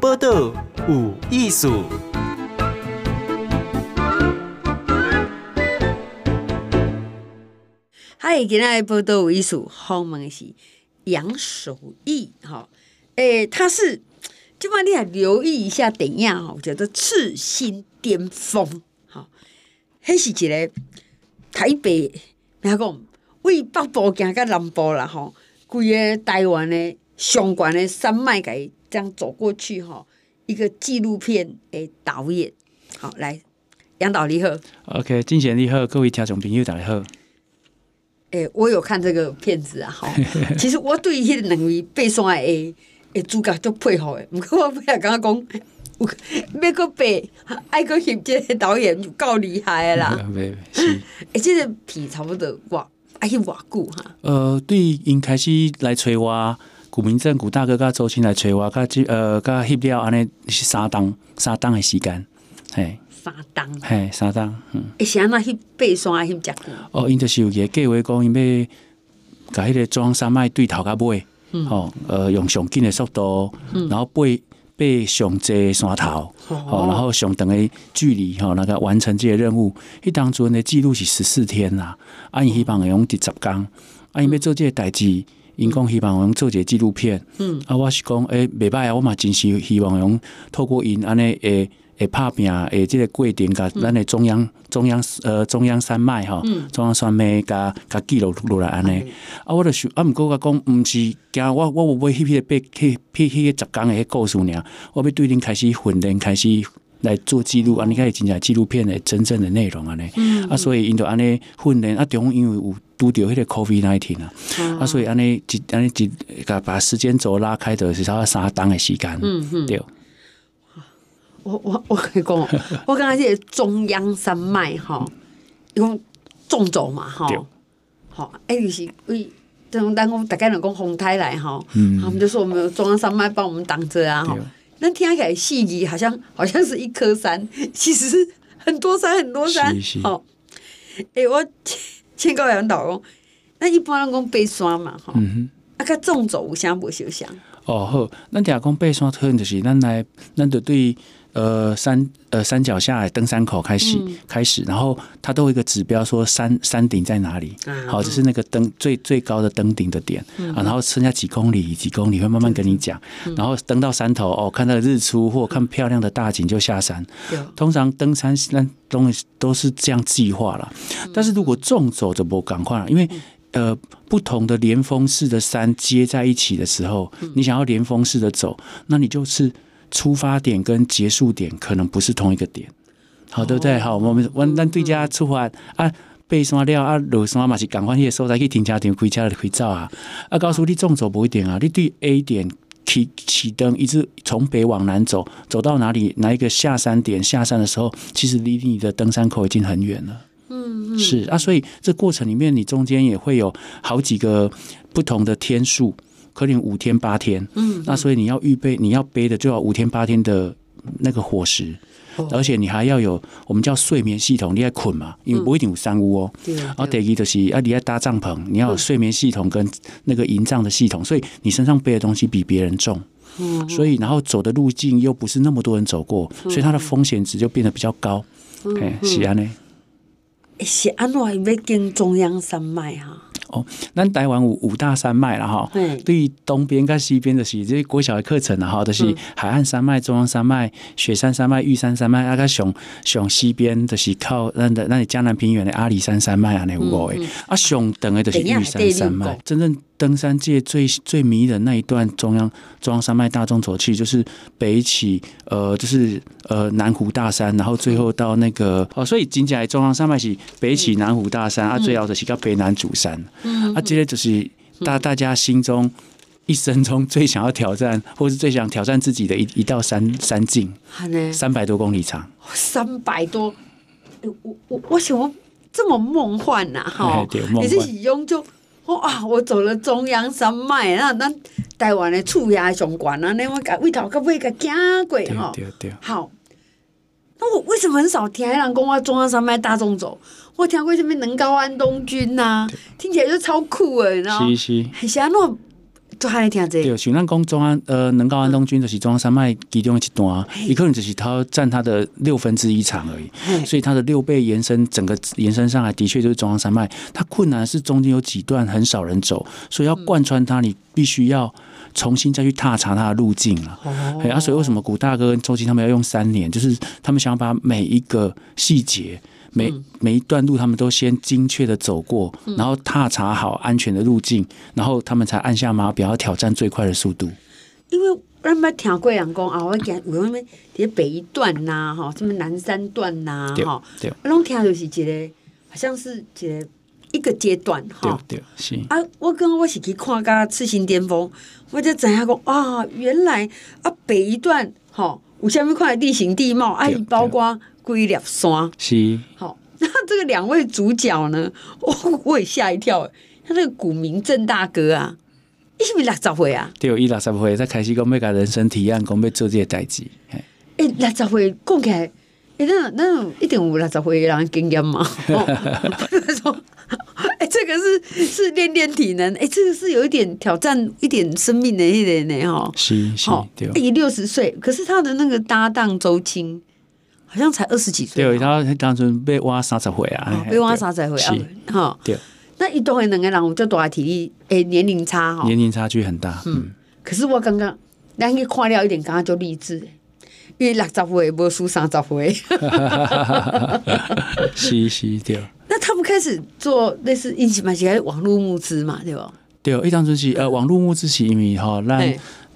报道有艺术。嗨，今天报道有艺术，访问的是杨守义哈。诶，他是，今晚你还留意一下，等一下哈，我觉得赤心巅峰，哈，还是一个台北，咩讲？为北部行到南部啦，吼，规个台湾的上悬的山脉，给这样走过去，哈，一个纪录片的导演，好，来，杨导你好，OK，金贤你好，各位听众朋友大家好。诶、欸，我有看这个片子啊，吼，其实我对迄两位背山的诶主角都佩服的，毋过我不要刚刚讲，要搁爬，爱搁翕这个导演就够厉害的啦，诶，这个片差不多哇。爱去偌久哈？呃，对，因开始来催我，古明镇古大哥甲周青来找我，甲即呃甲翕了安尼是三档三档的时间，嘿，三档，嘿，三档，嗯。会是安那翕爬山啊，翕遮久？哦，因就是有个计划讲，因要甲迄个中山脉对头甲尾，嗯，哦，呃，用上紧的速度，嗯，然后爬。爬上济山头，哦，然后上长的距离，吼，那个完成这个任务。迄当中的记录是十四天啦，啊，因希望会用第十工，啊，因要做这个代志，因讲希望用做一个纪录片，嗯，啊，我是讲，诶，袂歹啊，我嘛真是希望用透过因安尼诶。诶拍拼诶，即个过程甲咱的中央、嗯、中央呃中央山脉吼，中央山脉甲甲记录落来安尼。啊，我着想啊，毋过我讲毋是惊我我有买迄批被去去去十工诶故事尔，我要对恁开始训练，开始来做记录，安尼开始真正纪录片的真正的内容安尼。啊，所以因着安尼训练啊，中因为有拄着迄个 COVID nineteen 啊，啊，所以安尼一安尼一甲把时间轴拉开的是差不多三档的时间，嗯对。我我我跟你讲，我刚才是中央山脉哈，用纵走嘛哈，好，哎，就是为这种当中大概能讲风台来哈，嗯，他们就说我们有中央山脉帮我们挡着啊哈，那听起来细腻好像好像是一颗山，其实是很多山很多山，好，哎、欸，我请教杨导公，那一般人讲爬山嘛哈，嗯哼，啊，个纵走有啥无相像？哦好，咱听讲爬山可能就是咱来，咱就对。呃，山呃山脚下来登山口开始、嗯、开始，然后它都有一个指标说山山顶在哪里，嗯、好，就是那个登最最高的登顶的点、嗯、啊，然后剩下几公里几公里会慢慢跟你讲，嗯、然后登到山头哦，看到日出或看漂亮的大景就下山。嗯、通常登山那东西都是这样计划了，嗯、但是如果纵走就不赶快了，因为呃不同的连峰式的山接在一起的时候，嗯、你想要连峰式的走，那你就是。出发点跟结束点可能不是同一个点，好，对不对？好，我们我咱对家出发啊，爬山了啊，落山嘛是赶快去所在去停车场开车开走啊。啊，告诉你纵走不一点啊，你对 A 点起起灯，一直从北往南走，走到哪里哪一个下山点下山的时候，其实离你的登山口已经很远了。嗯，嗯，是啊，所以这过程里面你中间也会有好几个不同的天数。可能五天八天，嗯，那所以你要预备，你要背的就要五天八天的那个伙食，哦、而且你还要有我们叫睡眠系统，你要捆嘛，因为不一定有三屋哦。嗯、然后第一就是啊，你要搭帐篷，你要有睡眠系统跟那个营帐的系统，所以你身上背的东西比别人重，嗯，所以然后走的路径又不是那么多人走过，所以它的风险值就变得比较高。哎、嗯，是安呢？是安怎要经中央山脉哈？哦，咱台湾有五大山脉了哈。对，对于东边跟西边的是这些国小的课程了哈，都、就是海岸山脉、中央山脉、雪山山脉、玉山山脉。啊，个上上西边的是靠那的那里江南平原的阿里山山脉啊，那五个诶。啊，上等的就是玉山山脉，真正。登山界最最迷人那一段中央中央山脉大众走，去就是北起呃，就是呃南湖大山，然后最后到那个哦，所以紧起来中央山脉是北起南湖大山，啊，最后的是到北南主山，嗯。啊，这些就是大大家心中一生中最想要挑战，或是最想挑战自己的一一道山山径，三百多公里长，三百多，我我我想这么梦幻呐，哈，你是用就。哇！我走了中央山脉，那咱台湾的厝也上悬啊！那我甲位头到尾甲行过吼。对对对。好，那我为什么很少听人讲我中央山脉大众走？我听过什么能高安东军呐，听起来就超酷诶，你知道吗？是是。是安怎都还听这个。对，像咱讲中央呃，能高安东军就是中央山脉其中一段，一个人只是它占它的六分之一长而已，所以它的六倍延伸，整个延伸上来的确就是中央山脉。它困难是中间有几段很少人走，所以要贯穿它，你必须要重新再去踏查它的路径了。哎，啊，所以为什么古大哥跟周琦他们要用三年？就是他们想要把每一个细节。每每一段路，他们都先精确的走过，然后踏查好安全的路径，然后他们才按下码表，要挑战最快的速度。因为我们听过人讲啊，我讲我们这北一段呐，哈，什么南山段呐，哈，对，我拢听就是一个，好像是一个一个阶段，哈，对，是。啊，我刚我是去看个赤心巅峰，我就知影讲啊，原来啊北一段，哈，有虾米块地形地貌，啊，包括。龟裂山是好，那这个两位主角呢，我我也吓一跳。他那个古名郑大哥啊，伊是不是六十岁啊？对，伊六十岁才开始讲要甲人生提案，讲要做这个代志。哎，六十岁讲起来，哎，那那一定有六十岁的人经验嘛？说，哎，这个是是练练体能，哎，这个是有一点挑战，一点生命的一点呢，哈。是是，对。哎，六十岁，可是他的那个搭档周青。好像才二十几岁，对，他当初被挖三十岁啊，被挖三十岁啊，哈，对。那一段两个人，我就多体力，诶，年龄差哈，年龄差距很大，嗯。可是我刚刚，那个看了一点，刚刚就励志，因为六十岁不输三十岁，是是对。那他们开始做类似一起嘛，起来网络募资嘛，对吧？对，一张专辑呃，网络募资是因为哈，让。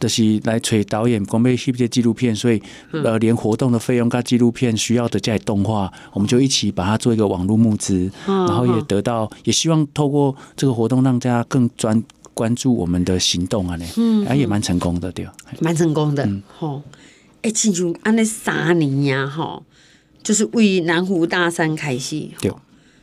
就是来找导演，准备拍这纪录片，所以呃，连活动的费用跟纪录片需要的这些动画，我们就一起把它做一个网络募资，然后也得到，也希望透过这个活动让大家更专关注我们的行动啊，呢，嗯，也蛮成功的，对，蛮成功的，吼，哎，进入安尼三年呀，吼，就是为南湖大山开始，对，然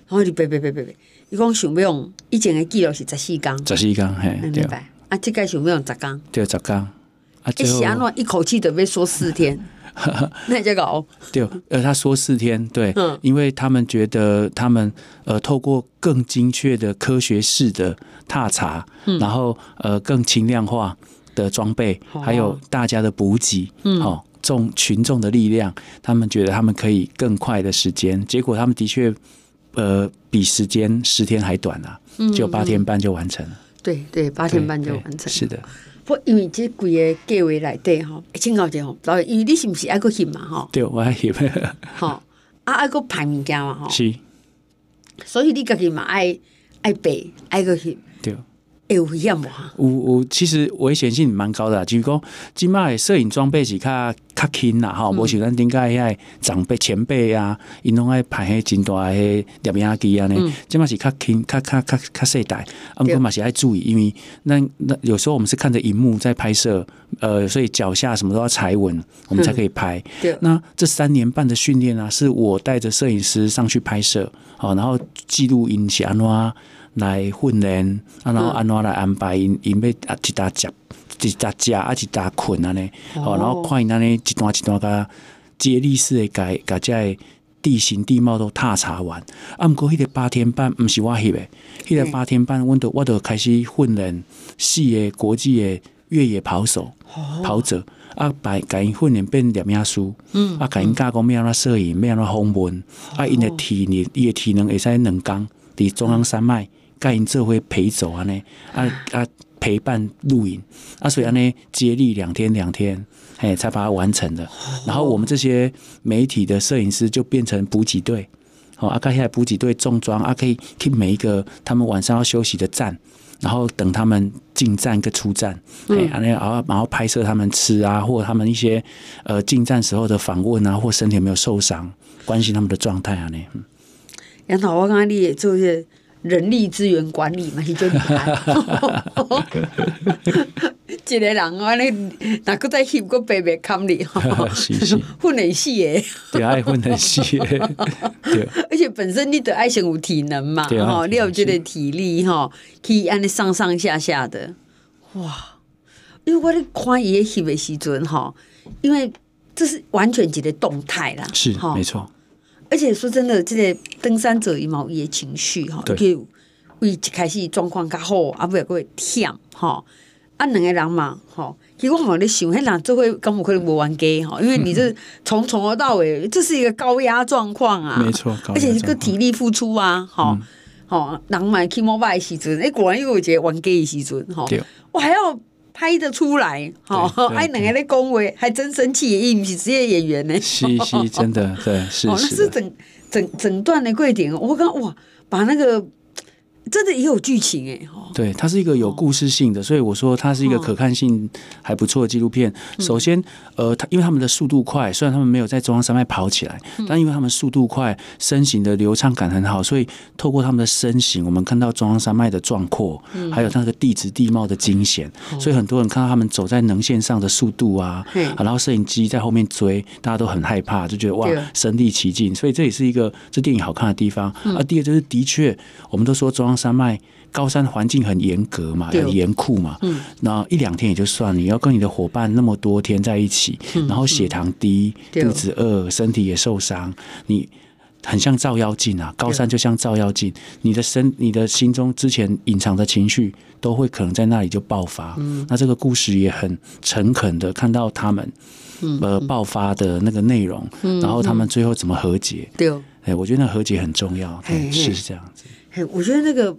后你别别别别别，一共想不用以前的记录是十四天，十四天，嘿，对。啊，这个想不用十工？对，十工。啊，一想那一口气准备说四天，那这个哦对，呃，他说四天，对，嗯，因为他们觉得他们呃，透过更精确的科学式的踏查，嗯，然后呃，更轻量化的装备，哦，还有大家的补给，嗯，好，众群众的力量，他们觉得他们可以更快的时间，结果他们的确呃，比时间十天还短啊，就八天半就完成了。对对，八点半就完成。是的，不因为这几个计划来对哈，请教一下导演，因为你是不是爱个翕嘛吼？对，我爱翕。吼，啊爱个拍物件嘛吼？是。所以你家己嘛爱爱背爱个翕。对。有危险无？有有，其实危险性蛮高的，就是讲，今麦摄影装备是较较轻啦哈，无像咱顶个遐长辈前辈啊，因拢爱拍迄真大迄摄影机啊呢，今麦是较轻，较较较较细台，啊，毋过嘛是爱注意，因为那那有时候我们是看着荧幕在拍摄，呃，所以脚下什么都要踩稳，我们才可以拍。对。那这三年半的训练啊，是我带着摄影师上去拍摄，好，然后记录影像安怎。来训练，啊，然后安怎来安排因因要啊一搭食，一搭食啊一搭困安尼，哦，然后看因安尼一段一段甲接力式的甲甲这地形地貌都踏查完。啊，毋过迄个八天半毋是我翕的，迄个八天半，阮都我都开始训练四个国际的越野跑手跑者，啊，把甲因训练变摄影师，嗯，啊，甲因教讲要安怎摄影，要安怎访问，啊，因的体力，伊的体能会使两工伫中央山脉。盖因这回陪走啊呢，啊啊陪伴露营啊，所以安呢接力两天两天，哎才把它完成的。然后我们这些媒体的摄影师就变成补给队，好啊，现在补给队重装啊，可以去每一个他们晚上要休息的站，然后等他们进站跟出站，哎啊那然后然后拍摄他们吃啊，或他们一些呃进站时候的访问啊，或身体有没有受伤，关心他们的状态啊呢。杨导，我刚刚你也做一些。人力资源管理嘛，是就厉害。一个人啊，你哪个在翕个白白看你，混得死的。对，爱混得死的。对，而且本身你得爱先有体能嘛，哈，你有这个体力吼，可以按你上上下下的。哇，因为我咧看伊翕的时阵吼，因为这是完全一个动态啦，是没错。而且说真的，这个登山者伊嘛有伊的情绪哈，就为一开始状况较好，啊不要过忝吼，啊，两个人嘛，吼，其实我嘛咧想，迄人做伙根本可能无冤家吼，因为你这从从头到尾，这是一个高压状况啊，没错，而且一个体力付出啊，吼，吼，人买起摩拜的时阵，哎，果然又有一个冤家的时阵，吼，我还要拍得出来，好，哎，两个咧恭维，还真生气，伊毋是职业演员呢，是是，真的，对，是，哦，那是整整整段的贵点，我刚哇，把那个。真的也有剧情哎，对，它是一个有故事性的，所以我说它是一个可看性还不错的纪录片。首先，呃，它因为他们的速度快，虽然他们没有在中央山脉跑起来，但因为他们速度快，身形的流畅感很好，所以透过他们的身形，我们看到中央山脉的壮阔，还有那个地质地貌的惊险。所以很多人看到他们走在能线上的速度啊，然后摄影机在后面追，大家都很害怕，就觉得哇，身临其境。所以这也是一个这电影好看的地方。啊，第二就是的确，我们都说中央。山脉高山环境很严格嘛，很严酷嘛。嗯，那一两天也就算，你要跟你的伙伴那么多天在一起，然后血糖低、肚子饿、身体也受伤，你很像照妖镜啊！高山就像照妖镜，你的身、你的心中之前隐藏的情绪，都会可能在那里就爆发。嗯，那这个故事也很诚恳的看到他们呃爆发的那个内容，然后他们最后怎么和解？对，哎，我觉得那和解很重要，是这样子。我觉得那个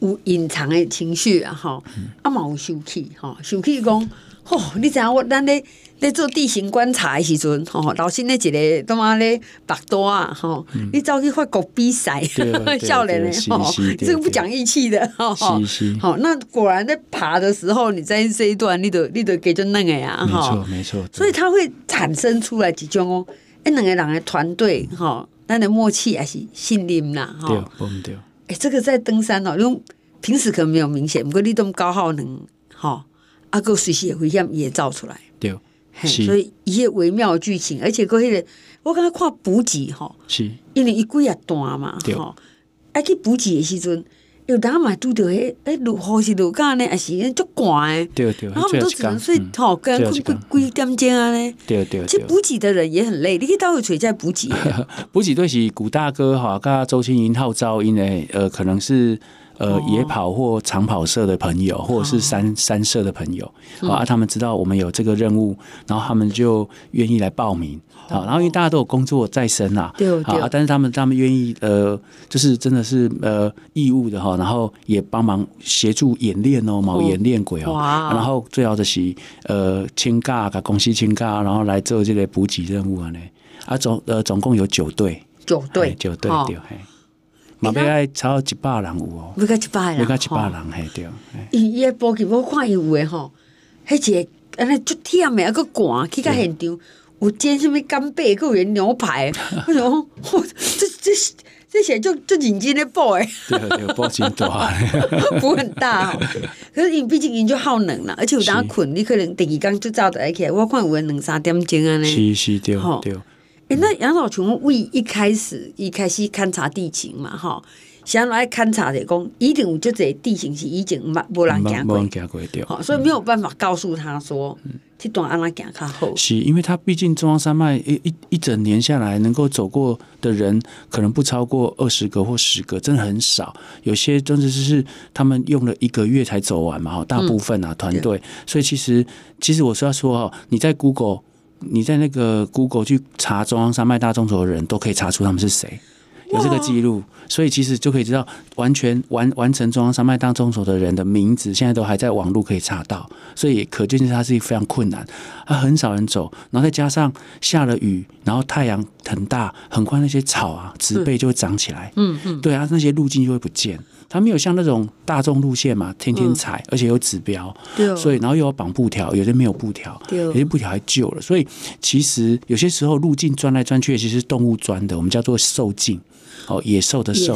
有隐藏的情绪啊，哈，阿嘛有生气，哈，生气讲，吼，你知影我咱咧咧做地形观察的时阵，吼，老师那一个他妈咧白多啊，吼，你走去法国比赛，少年的，吼，这个不讲义气的，哈，好，那果然在爬的时候，你在这一段，你都你都给就那个呀，哈，没错没错，所以它会产生出来几种哦，哎，两个人的团队，哈，咱的默契还是信任啦，哈，对，不对。哎，这个在登山哦，因为平时可能没有明显，不过你这么高耗能，哈，阿哥随时也会像也照出来，对，所以一些微妙的剧情，而且过迄个，我刚刚看补给哈，是，因为一季也短嘛，哈，哎去补给的时阵，有当嘛拄着迄，迄，落雨是落干呢，还是足寒诶，对对，然后我们都只能睡，好，跟几几点钟啊呢，对对，其实补给的人也很累，你可以到会谁在补给？补给队是古大哥哈，跟周青云号召，因为呃，可能是。呃，野跑或长跑社的朋友，或者是山山社的朋友，啊，他们知道我们有这个任务，然后他们就愿意来报名，好，然后因为大家都有工作在身啊，对，啊，但是他们他们愿意呃，就是真的是呃义务的哈，然后也帮忙协助演练哦，毛演练鬼哦，然后最好的是呃请假，甲公司请假，然后来做这个补给任务啊呢，啊总呃总共有九队，九队九队对。嘛，要爱超一百人有哦，要到一百人，要到一百人嘿对。伊伊个补给我看伊有诶吼，迄个安尼足忝诶，还佫寒，去到现场有煎什么干贝，佫有牛排，我想讲，这这这些就就认真咧补诶，对 对，补真大，补很大。可是因毕竟因就耗能啦，而且有当困，你可能第二天就早得起来。我看有诶两三点钟安尼，是是对对。哎、欸，那杨老琼为一开始一开始勘察地形嘛，哈，想来勘察的讲，一定就这地形是已经没没人行过，好，所以没有办法告诉他说，这段安怎行较好。是因为他毕竟中央山脉一一一整年下来，能够走过的人可能不超过二十个或十个，真的很少。有些真的是他们用了一个月才走完嘛，哈，大部分啊团队。所以其实其实我是要说哈，你在 Google。你在那个 Google 去查中央山脉大纵走的人都可以查出他们是谁，有这个记录，所以其实就可以知道完全完完成中央山脉大纵走的人的名字，现在都还在网络可以查到，所以可见是它是非常困难，啊，很少人走，然后再加上下了雨，然后太阳很大，很快那些草啊植被就会长起来，嗯嗯，对啊，那些路径就会不见。它没有像那种大众路线嘛，天天踩，而且有指标，所以然后又要绑布条，有些没有布条，有些布条还旧了，所以其实有些时候路径钻来钻去，其实是动物钻的，我们叫做兽径，哦，野兽的兽，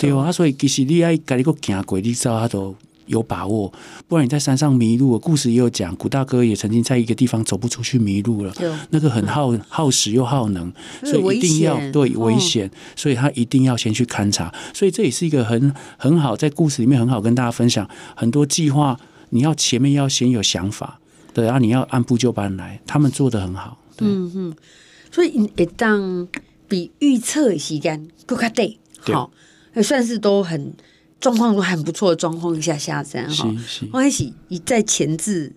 对啊，所以其实你爱搞一个行过，你知道它都。有把握，不然你在山上迷路。故事也有讲，古大哥也曾经在一个地方走不出去迷路了。那个很耗耗时又耗能，所以一定要对危险，所以他一定要先去勘察。所以这也是一个很很好，在故事里面很好跟大家分享很多计划。你要前面要先有想法，对，然后你要按部就班来。他们做的很好，嗯嗯。所以一旦比预测时间更加对，好，算是都很。状况都很不错的状况下下山哈。我开始一在前置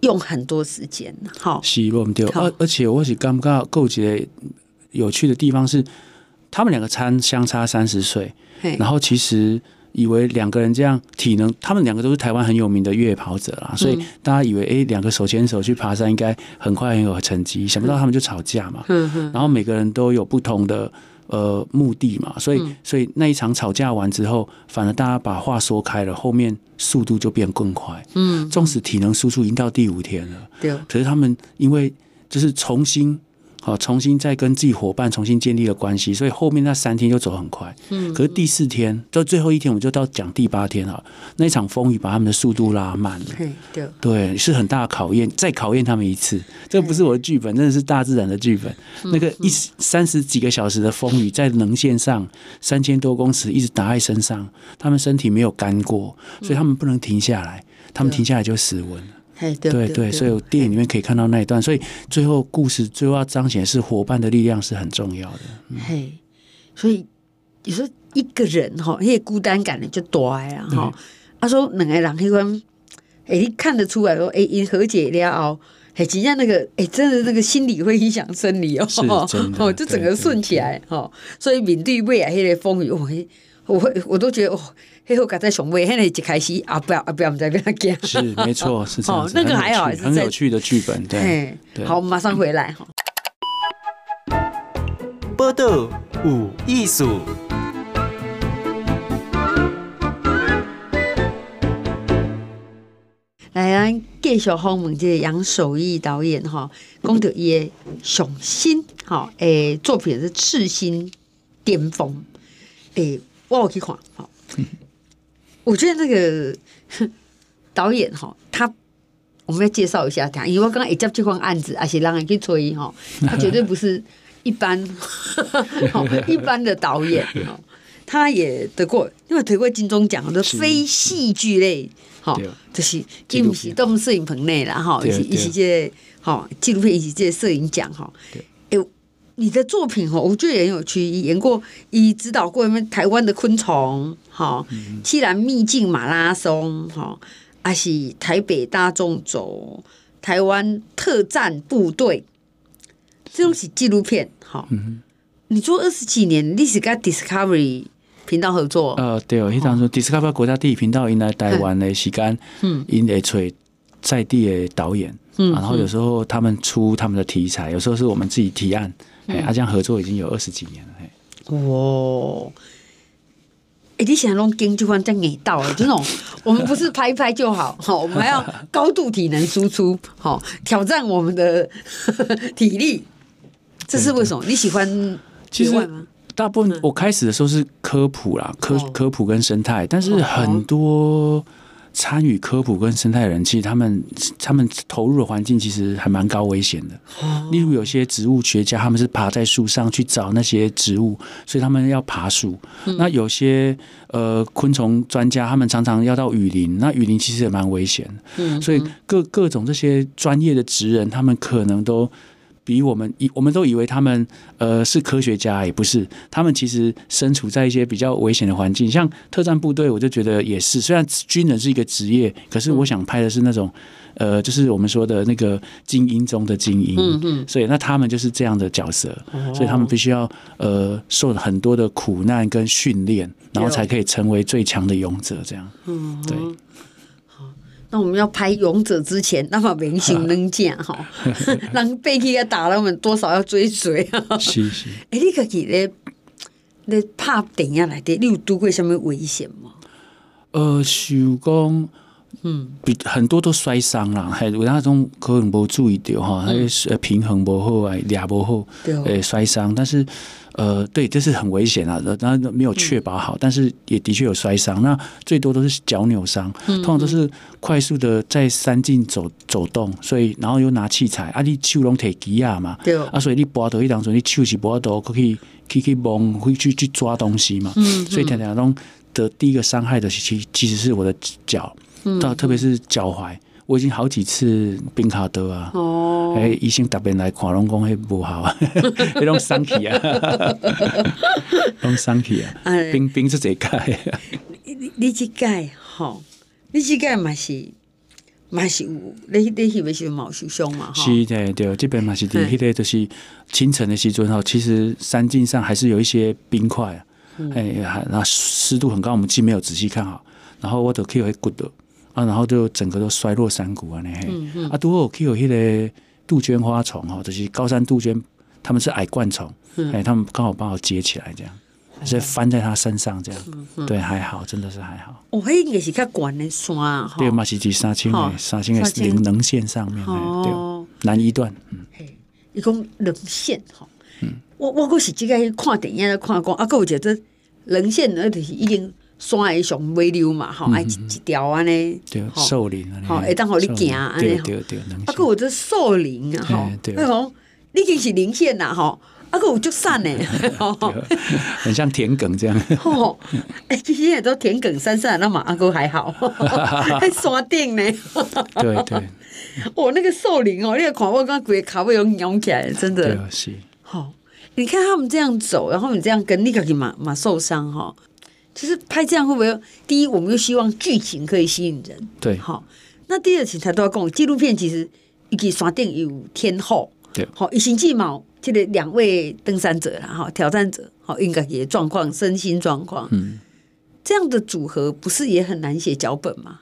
用很多时间，好，是不对。而而且我是刚刚够觉得有趣的地方是，他们两个差相差三十岁，然后其实。以为两个人这样体能，他们两个都是台湾很有名的越野跑者啦，所以大家以为哎，两个手牵手去爬山应该很快很有成绩，想不到他们就吵架嘛。然后每个人都有不同的呃目的嘛，所以所以那一场吵架完之后，反而大家把话说开了，后面速度就变更快。嗯，纵使体能输出已经到第五天了，对，可是他们因为就是重新。好，重新再跟自己伙伴重新建立了关系，所以后面那三天就走很快。嗯，可是第四天到最后一天，我们就到讲第八天了。那一场风雨把他们的速度拉慢了。对，对，是很大的考验，再考验他们一次。这不是我的剧本，真的是大自然的剧本。那个一三十几个小时的风雨，在能线上三千多公尺一直打在身上，他们身体没有干过，所以他们不能停下来。他们停下来就死温。对对对，所以电影里面可以看到那一段，所以最后故事最后要彰显是伙伴的力量是很重要的。嘿，所以你说一个人哈，那些孤单感呢就多呀哈。他说两个人，那关哎，你看得出来说，哎，因和解了哦，哎，实际上那个哎，真的那个心理会影响生理哦，哦，就整个顺起来哈。所以面对未来那些风雨，我我我都觉得哦。黑后赶在雄伟，现在一开始啊，不要啊，不要，我们再跟他讲。是，没错，是这样。哦，那个还好，很有趣的剧本。对，对好，我们马上回来。报道有艺术。来啊，继续访问这个杨守义导演哈，讲到伊的雄心哈，诶，作品是赤心巅峰，诶，我有去看哈。我觉得那个 导演哈，他我们要介绍一下他，因为我刚刚一接这款案子，而且让人去吹哈，他绝对不是一般 一般的导演哈，他也得过，因为得过金钟奖的非戏剧类，哈，就是既不是动摄影棚内了哈，一些一些哈纪录片，一些摄影奖哈。哎你的作品哈，我觉得也很有趣。演过，以指导过什么台湾的昆虫，哈，栖兰秘境马拉松，哈，还是台北大众走，台湾特战部队，这种是纪录片，哈。你做二十几年，你是跟 Discovery 频道合作？呃，对哦，当初 Discovery 国家地理频道引来台湾的时间，嗯，引来找在地的导演，嗯，然后有时候他们出他们的题材，有时候是我们自己提案。哎，阿、啊、这样合作已经有二十几年了。哎，哦，哎，你想弄经就放在给到了，这种我们不是拍拍就好，好，我们还要高度体能输出，好，挑战我们的 体力。这是为什么？你喜欢？其实大部分我开始的时候是科普啦，科科普跟生态，但是很多。参与科普跟生态的人，其实他们他们投入的环境其实还蛮高危险的。例如有些植物学家，他们是爬在树上去找那些植物，所以他们要爬树。那有些呃昆虫专家，他们常常要到雨林，那雨林其实也蛮危险的。所以各各种这些专业的职人，他们可能都。比我们以我们都以为他们呃是科学家，也不是，他们其实身处在一些比较危险的环境，像特战部队，我就觉得也是。虽然军人是一个职业，可是我想拍的是那种呃，就是我们说的那个精英中的精英。嗯嗯。所以那他们就是这样的角色，所以他们必须要呃受很多的苦难跟训练，然后才可以成为最强的勇者。这样。嗯。对。那我们要拍勇者之前，那么明星能见哈，让贝克要打了，我们多少要追随啊？是是。哎，你可以咧，咧拍电影来的，你有拄过什么危险吗？呃，想讲，嗯，比很多都摔伤了，还有那种可能没注意到哈，还是平衡不好啊，俩不好，对，摔伤，但是。呃，对，这是很危险啊，当然没有确保好，嗯、但是也的确有摔伤。那最多都是脚扭伤，嗯、通常都是快速的在山径走走动，所以然后又拿器材，啊，你手拢提机啊嘛，对啊，所以你拔到一当中，你手是拔到可以可以去摸，会去去抓东西嘛，嗯，所以常常中的第一个伤害的其其实是我的脚，嗯，到特别是脚踝。我已经好几次冰卡德啊，哦哎，医生特别来看，拢讲迄不好 啊，迄种伤气啊，种伤气啊，冰冰是这个。你你这届吼，你这届嘛是嘛是有，你你翕的是毛受伤嘛？是的，对，这边嘛是的，迄个就是清晨的时阵吼，其实山径上还是有一些冰块啊，哎，还然后湿度很高，我们既没有仔细看好，然后我都去有骨的啊，然后就整个都衰落山谷啊，那嘿，啊，都有去有迄个杜鹃花虫哈，就是高山杜鹃，他们是矮冠虫，哎，他们刚好帮我接起来这样。是翻在他身上这样，嗯嗯、对，还好，真的是还好。哦，迄应该是较悬的山哈。对，嘛是在三清的三清的零棱线上面，哦、对，南一段。嗯，嘿，伊讲棱线哈。嗯，我我嗰时即个看电影咧，看讲啊，我觉得棱线那就是已经山诶上尾溜嘛，吼，一一条安尼，对，树林啊，好，会当互你行安尼，对对对。有这树林啊，吼，对，讲你已经是棱线啦，吼。啊，个有足散呢，很像田埂这样。吼，哎，其实也都田埂山上，那嘛阿哥还好，还山顶呢。对对。哦，那个树林哦，那个看我刚刚卡位有扭起来，真的。对，是。好，你看他们这样走，然后你这样跟，你可以嘛嘛受伤哈。其实拍这样会不会？第一，我们又希望剧情可以吸引人。对。好，那第二，其实他都要讲纪录片，其实一个山顶有天后。对。好，一星计谋。这个两位登山者啦，哈，挑战者，好，应该也状况，身心状况，嗯，这样的组合不是也很难写脚本吗？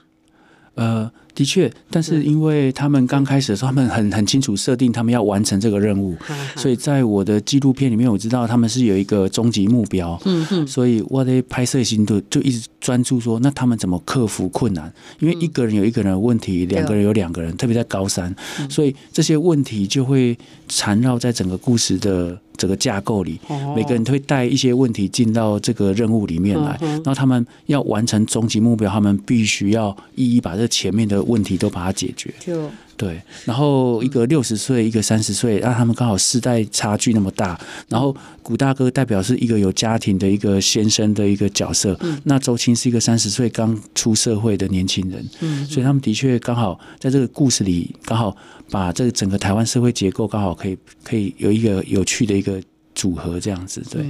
呃。的确，但是因为他们刚开始的时候，他们很很清楚设定他们要完成这个任务，所以在我的纪录片里面，我知道他们是有一个终极目标。所以我的拍摄心度就一直专注说，那他们怎么克服困难？因为一个人有一个人的问题，两个人有两个人，特别在高山，所以这些问题就会缠绕在整个故事的这个架构里。每个人都会带一些问题进到这个任务里面来，然后他们要完成终极目标，他们必须要一一把这前面的。问题都把它解决，就对。然后一个六十岁，一个三十岁，让他们刚好世代差距那么大。然后古大哥代表是一个有家庭的一个先生的一个角色，嗯、那周青是一个三十岁刚出社会的年轻人，嗯，所以他们的确刚好在这个故事里，刚好把这个整个台湾社会结构刚好可以可以有一个有趣的一个组合这样子，对。哎、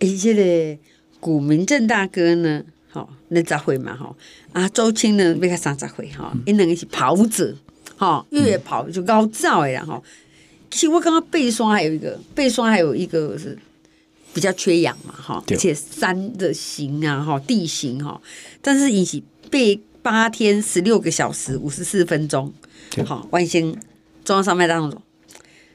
嗯，这个古明正大哥呢？好，那十岁嘛，吼啊，周青呢，比较三十岁，哈，因两个是跑者，哈，越野跑就高照的啦，吼。其实我刚刚背山还有一个背山还有一个是比较缺氧嘛，哈，而且山的形啊，哈，地形哈，但是一起背八天十六个小时五十四分钟，好，完成中央山脉当中，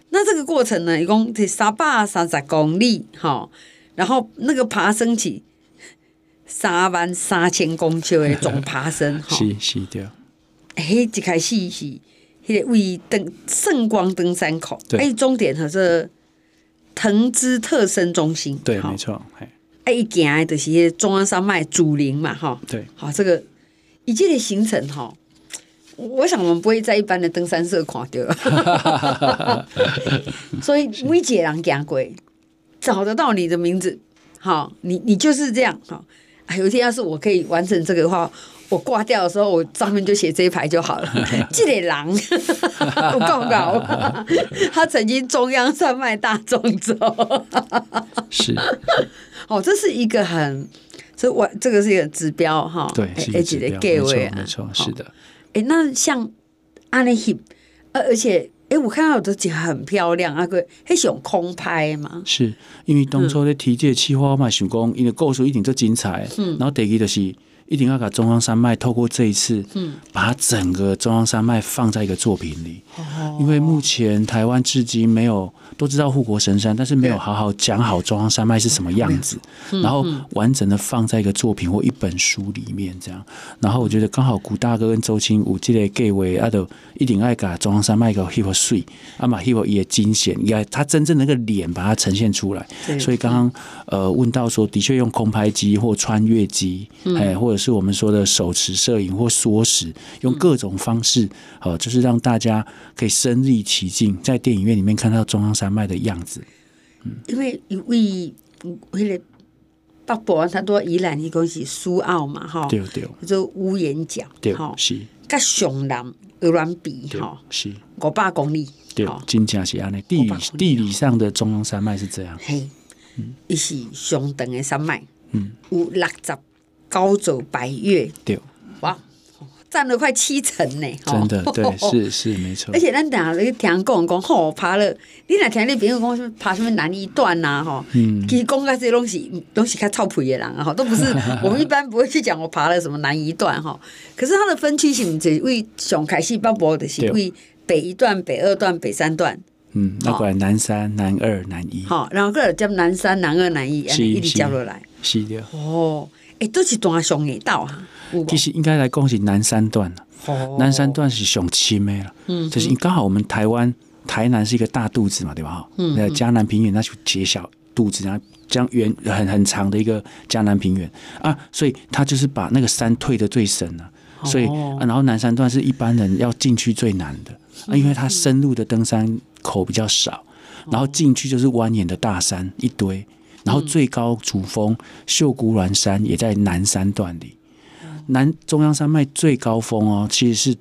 那这个过程呢，一共是三百三十公里，哈，然后那个爬升起。三万三千公尺的总爬升，是是对。哎，一开始是迄个为登圣光登山口，哎，终点和这藤枝特生中心，对，没错。哎，一行的就是中央山脉主林嘛，哈，对。好，这个一切的行程哈，我想我们不会在一般的登山社看到，所以每一个人行过，找得到你的名字，好，你你就是这样，好。有一天，要是我可以完成这个的话，我挂掉的时候，我上面就写这一排就好了。这个狼，我告告，他曾经中央山脉大众走，是。哦，这是一个很，这我这个是一个指标哈。对，是一个指标，没错，没错，是的。哎，那像阿内希，而而且。哎，我看到有的景很漂亮，啊，个还是用空拍嘛？是因为当初在提这个企划嘛，想讲因为故事一定最精彩，嗯，然后第二就是。一定要把中央山脉透过这一次，嗯，把整个中央山脉放在一个作品里，哦，因为目前台湾至今没有都知道护国神山，但是没有好好讲好中央山脉是什么样子，然后完整的放在一个作品或一本书里面这样。然后我觉得刚好古大哥跟周青武这个计划，啊，都一定爱把中央山脉个 hip 碎，啊嘛 hip 也惊险，也他真正那个脸把它呈现出来。所以刚刚呃问到说，的确用空拍机或穿越机，哎，或者。是我们说的手持摄影或缩时，用各种方式，好，就是让大家可以身临其境，在电影院里面看到中央山脉的样子。嗯，因为因为为了北部，他都宜兰一个是苏澳嘛，哈，对对，就屋檐角，对，是，跟上南鹅卵比，哈，是。五百公里，对，真正是安尼，地理地理上的中央山脉是这样，嘿，嗯，伊是上长的山脉，嗯，有六十。高走白月，对，哇，占了快七成呢，真的，对，是是没错。而且咱等下你听人讲讲，吼，爬了，你若听你朋友讲说爬什么南一段呐，吼，嗯，其实讲个这些东西，东西较臭屁的人哈，都不是 我们一般不会去讲我爬了什么南一段哈。可是它的分区性只为上开始北部的是为北一段、北二段、北三段。嗯，那过来南三、南二、南一。好，然后个叫南三、南二、南一，一直接落来。是的。哦，哎，都是段上的道啊。其实应该来讲是南山段哦，南山段是上深的了。嗯，就是刚好我们台湾台南是一个大肚子嘛，对吧？嗯。那嘉南平原那就截小肚子，然后这样圆很很长的一个嘉南平原啊，所以他就是把那个山退得最深了。所以，然后南山段是一般人要进去最难的啊，因为它深入的登山口比较少，然后进去就是蜿蜒的大山一堆，然后最高主峰秀姑峦山也在南山段里。南中央山脉最高峰哦，其实是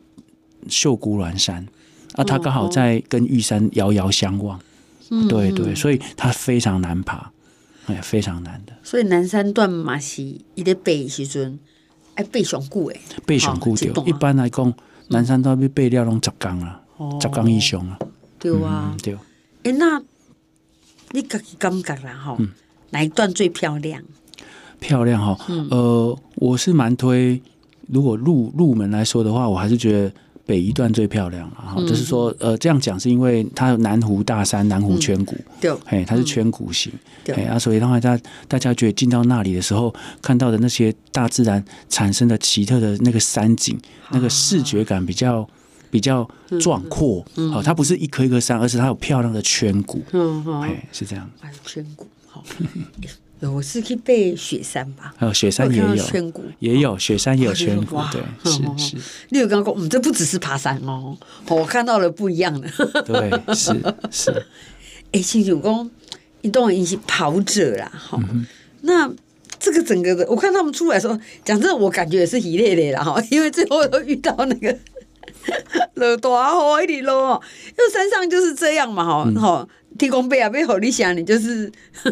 秀姑峦山啊，它刚好在跟玉山遥遥相望。对对，所以它非常难爬，哎，非常难的。所以南山段嘛是一个北时阵。哎，背上固哎，背上固掉。一般来讲，南山段要背了拢十公了，十公以上了。对啊，对。哎，那你自己感觉啦哈？哪一段最漂亮？漂亮哈？呃，我是蛮推，如果入入门来说的话，我还是觉得。北一段最漂亮了哈，就是说，呃，这样讲是因为它有南湖大山、南湖圈谷，对，哎，它是圈谷型，哎，啊，所以让大家大家觉得进到那里的时候，看到的那些大自然产生的奇特的那个山景，那个视觉感比较比较壮阔，好，它不是一颗一颗山，而是它有漂亮的圈谷，嗯嗯，哎，是这样，圈谷，好。我是去背雪山吧，哦，雪山也有圈谷，也有雪山也有圈谷，对，是是。你有刚刚说，嗯，这不只是爬山哦，我看到了不一样的，对，是是。哎，亲九公，你当然是跑者啦，哈。那这个整个的，我看他们出来的时候，讲真的，我感觉也是一累累啦，哈，因为最后都遇到那个 落大雨一直落，因为山上就是这样嘛，哈，哈。天公伯啊，背后你想，你就是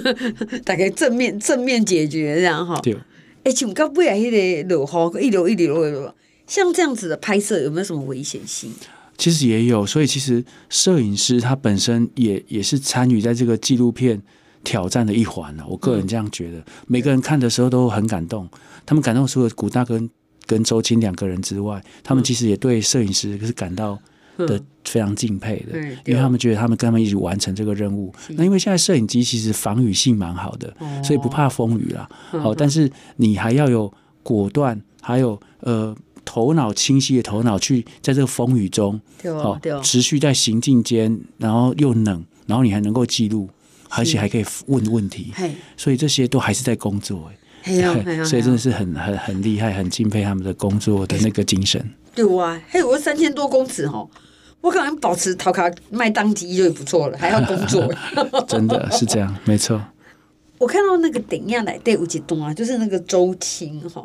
大概正面正面解决这样哈。对。哎，请告不啊，迄个落雨，一流一流的，像这样子的拍摄有没有什么危险性？其实也有，所以其实摄影师他本身也也是参与在这个纪录片挑战的一环了。我个人这样觉得，嗯、每个人看的时候都很感动。他们感动除了古大哥跟周青两个人之外，他们其实也对摄影师是感到。的非常敬佩的，因为他们觉得他们跟他们一起完成这个任务。那因为现在摄影机其实防雨性蛮好的，所以不怕风雨啦。好，但是你还要有果断，还有呃头脑清晰的头脑去在这个风雨中，好持续在行进间，然后又冷，然后你还能够记录，而且还可以问问题。所以这些都还是在工作哎，所以真的是很很很厉害，很敬佩他们的工作的那个精神。对哇，还有个三千多公尺哦。我可能保持头壳麦当机就不错了，还要工作，真的是这样，没错。我看到那个顶亚来对吴杰东啊，就是那个周青哈，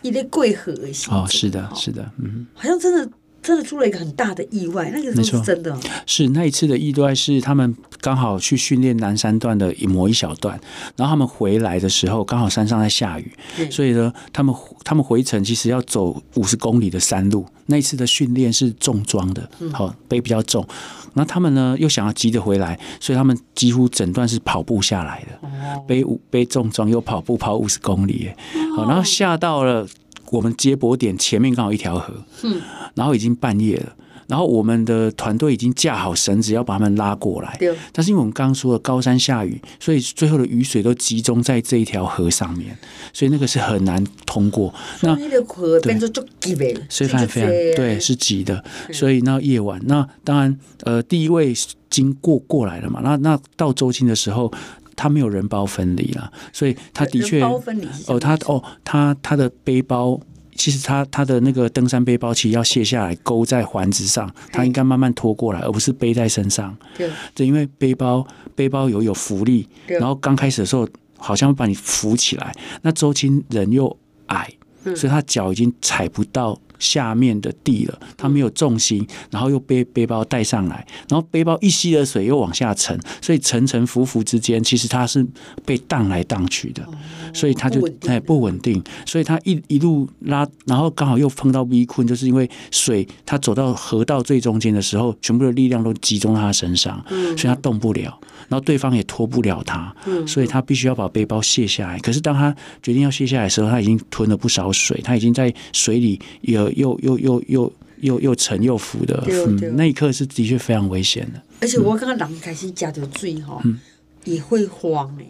一类贵和型哦，是的，是的，嗯，好像真的。真的出了一个很大的意外，那个是，是真的。是那一次的意外是他们刚好去训练南山段的一模一小段，然后他们回来的时候刚好山上在下雨，所以呢，他们他们回程其实要走五十公里的山路。那一次的训练是重装的，好、嗯、背比较重。然后他们呢又想要急着回来，所以他们几乎整段是跑步下来的，哦、背背重装又跑步跑五十公里，好，然后下到了。我们接驳点前面刚好一条河，嗯，然后已经半夜了，然后我们的团队已经架好绳子要把他们拉过来，对。但是因为我们刚刚说的高山下雨，所以最后的雨水都集中在这一条河上面，所以那个是很难通过。那河变成急的，所以非常非常对，是急的。所以那夜晚，那当然呃，第一位经过过来了嘛，那那到周青的时候。他没有人包分离了，所以他的确哦，他哦，他他的背包其实他他的那个登山背包其实要卸下来勾在环子上，他应该慢慢拖过来，而不是背在身上。对，因为背包背包有有浮力，然后刚开始的时候好像会把你浮起来。那周青人又矮，所以他脚已经踩不到下面的地了，他没有重心，然后又背背包带上来，然后背包一吸了水又往下沉，所以沉沉浮浮之间，其实他是被荡来荡去的，所以他就哎不稳定，所以他一一路拉，然后刚好又碰到 V 困，就是因为水他走到河道最中间的时候，全部的力量都集中在他身上，所以他动不了，然后对方也拖不了他，所以他必须要把背包卸下来。可是当他决定要卸下来的时候，他已经吞了不少水，他已经在水里有。又又又又又又沉又浮的，嗯，那一刻是的确非常危险的。而且我刚刚人开始加的水哈，也会慌哎。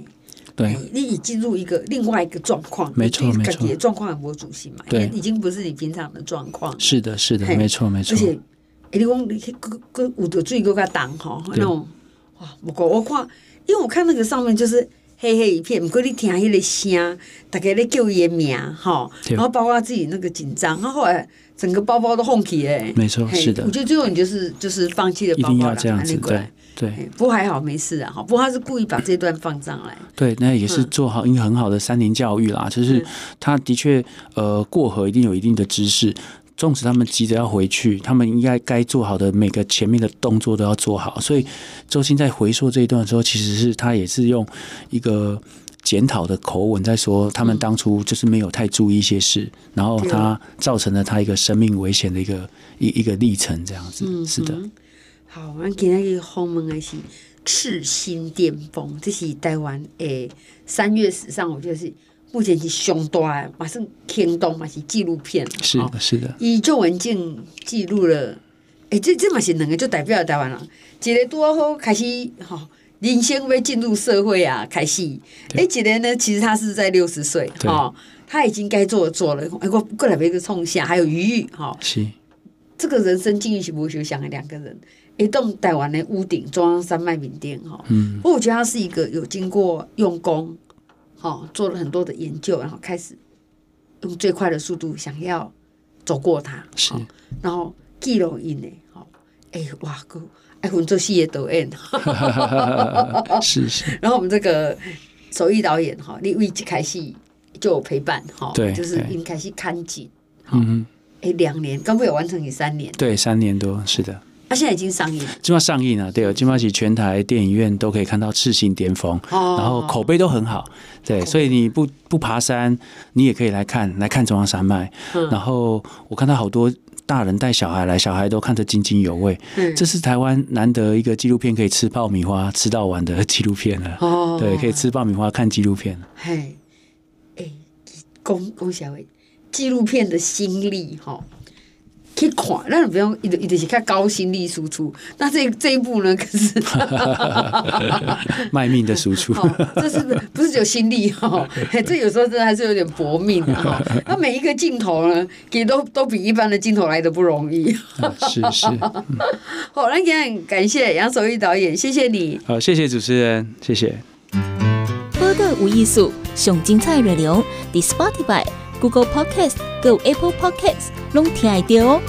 对，你已进入一个另外一个状况，没错没错，状况很不主心嘛，对，已经不是你平常的状况。是的，是的，没错没错。而且，你讲你个个有的水个个挡哈，那种哇，不过我看，因为我看那个上面就是。黑黑一片，不过你听迄个声，大家咧叫伊的名，吼，然后包括自己那个紧张，然后后来整个包包都放起诶，没错，是的。我觉得最后你就是就是放弃了包包，一定要这样子，对对。不过还好没事啊，哈，不过他是故意把这段放上来。对，那也是做好一个很好的三年教育啦，就是他的确呃过河一定有一定的知识。纵使他们急着要回去，他们应该该做好的每个前面的动作都要做好。所以周星在回溯这一段的时候，其实是他也是用一个检讨的口吻在说，他们当初就是没有太注意一些事，嗯、然后他造成了他一个生命危险的一个一一个历程，这样子。嗯、是的。好，我们今天个访问的是赤心巅峰，这是台湾诶三月史上，我觉得是。目前是上大的，马上听动嘛是纪录片，是的，是的。以周文静记录了，哎、欸，这这嘛是两个就代表台湾了。一个多好开始哈，人生要进入社会啊，开始。哎，一个呢，其实他是在六十岁哈，他已经该做的做了。哎，我过来一个冲下，还有余裕哈。是。这个人生境遇是不会想的两个人，一栋台湾的屋顶，中央山脉缅甸哈。嗯。不过我觉得他是一个有经过用功。好，做了很多的研究，然后开始用最快的速度想要走过它。是，然后记录音呢，好，哎哇哥，哎，我们做戏也导演，是 是。然后我们这个手艺导演哈，你一开始就有陪伴哈，对，就是一开始看景，嗯，哎，两年，刚不有完成你三年，对，三年多，是的。他、啊、现在已经上映了，基本上上映了，对，基本上全台电影院都可以看到《赤心巅峰》，哦，然后口碑都很好，对，所以你不不爬山，你也可以来看，来看中央山脉。嗯、然后我看到好多大人带小孩来，小孩都看得津津有味。嗯，这是台湾难得一个纪录片可以吃爆米花吃到完的 纪录片了。哦，对，可以吃爆米花看纪录片。嘿，哎，恭恭喜各位，纪录片的新力哈。去看，那不用一直一直是看高心力输出。那这这一步呢，可是 卖命的输出。这是不是只有心力哈？这有时候真的还是有点搏命的哈。那每一个镜头呢，也都都比一般的镜头来的不容易。是是。好，那也很感谢杨守义导演，谢谢你。好，谢谢主持人，谢谢。播个无艺术，上精彩内容，The Spotify。Google Podcast、Go Apple Podcasts，拢听得到哦。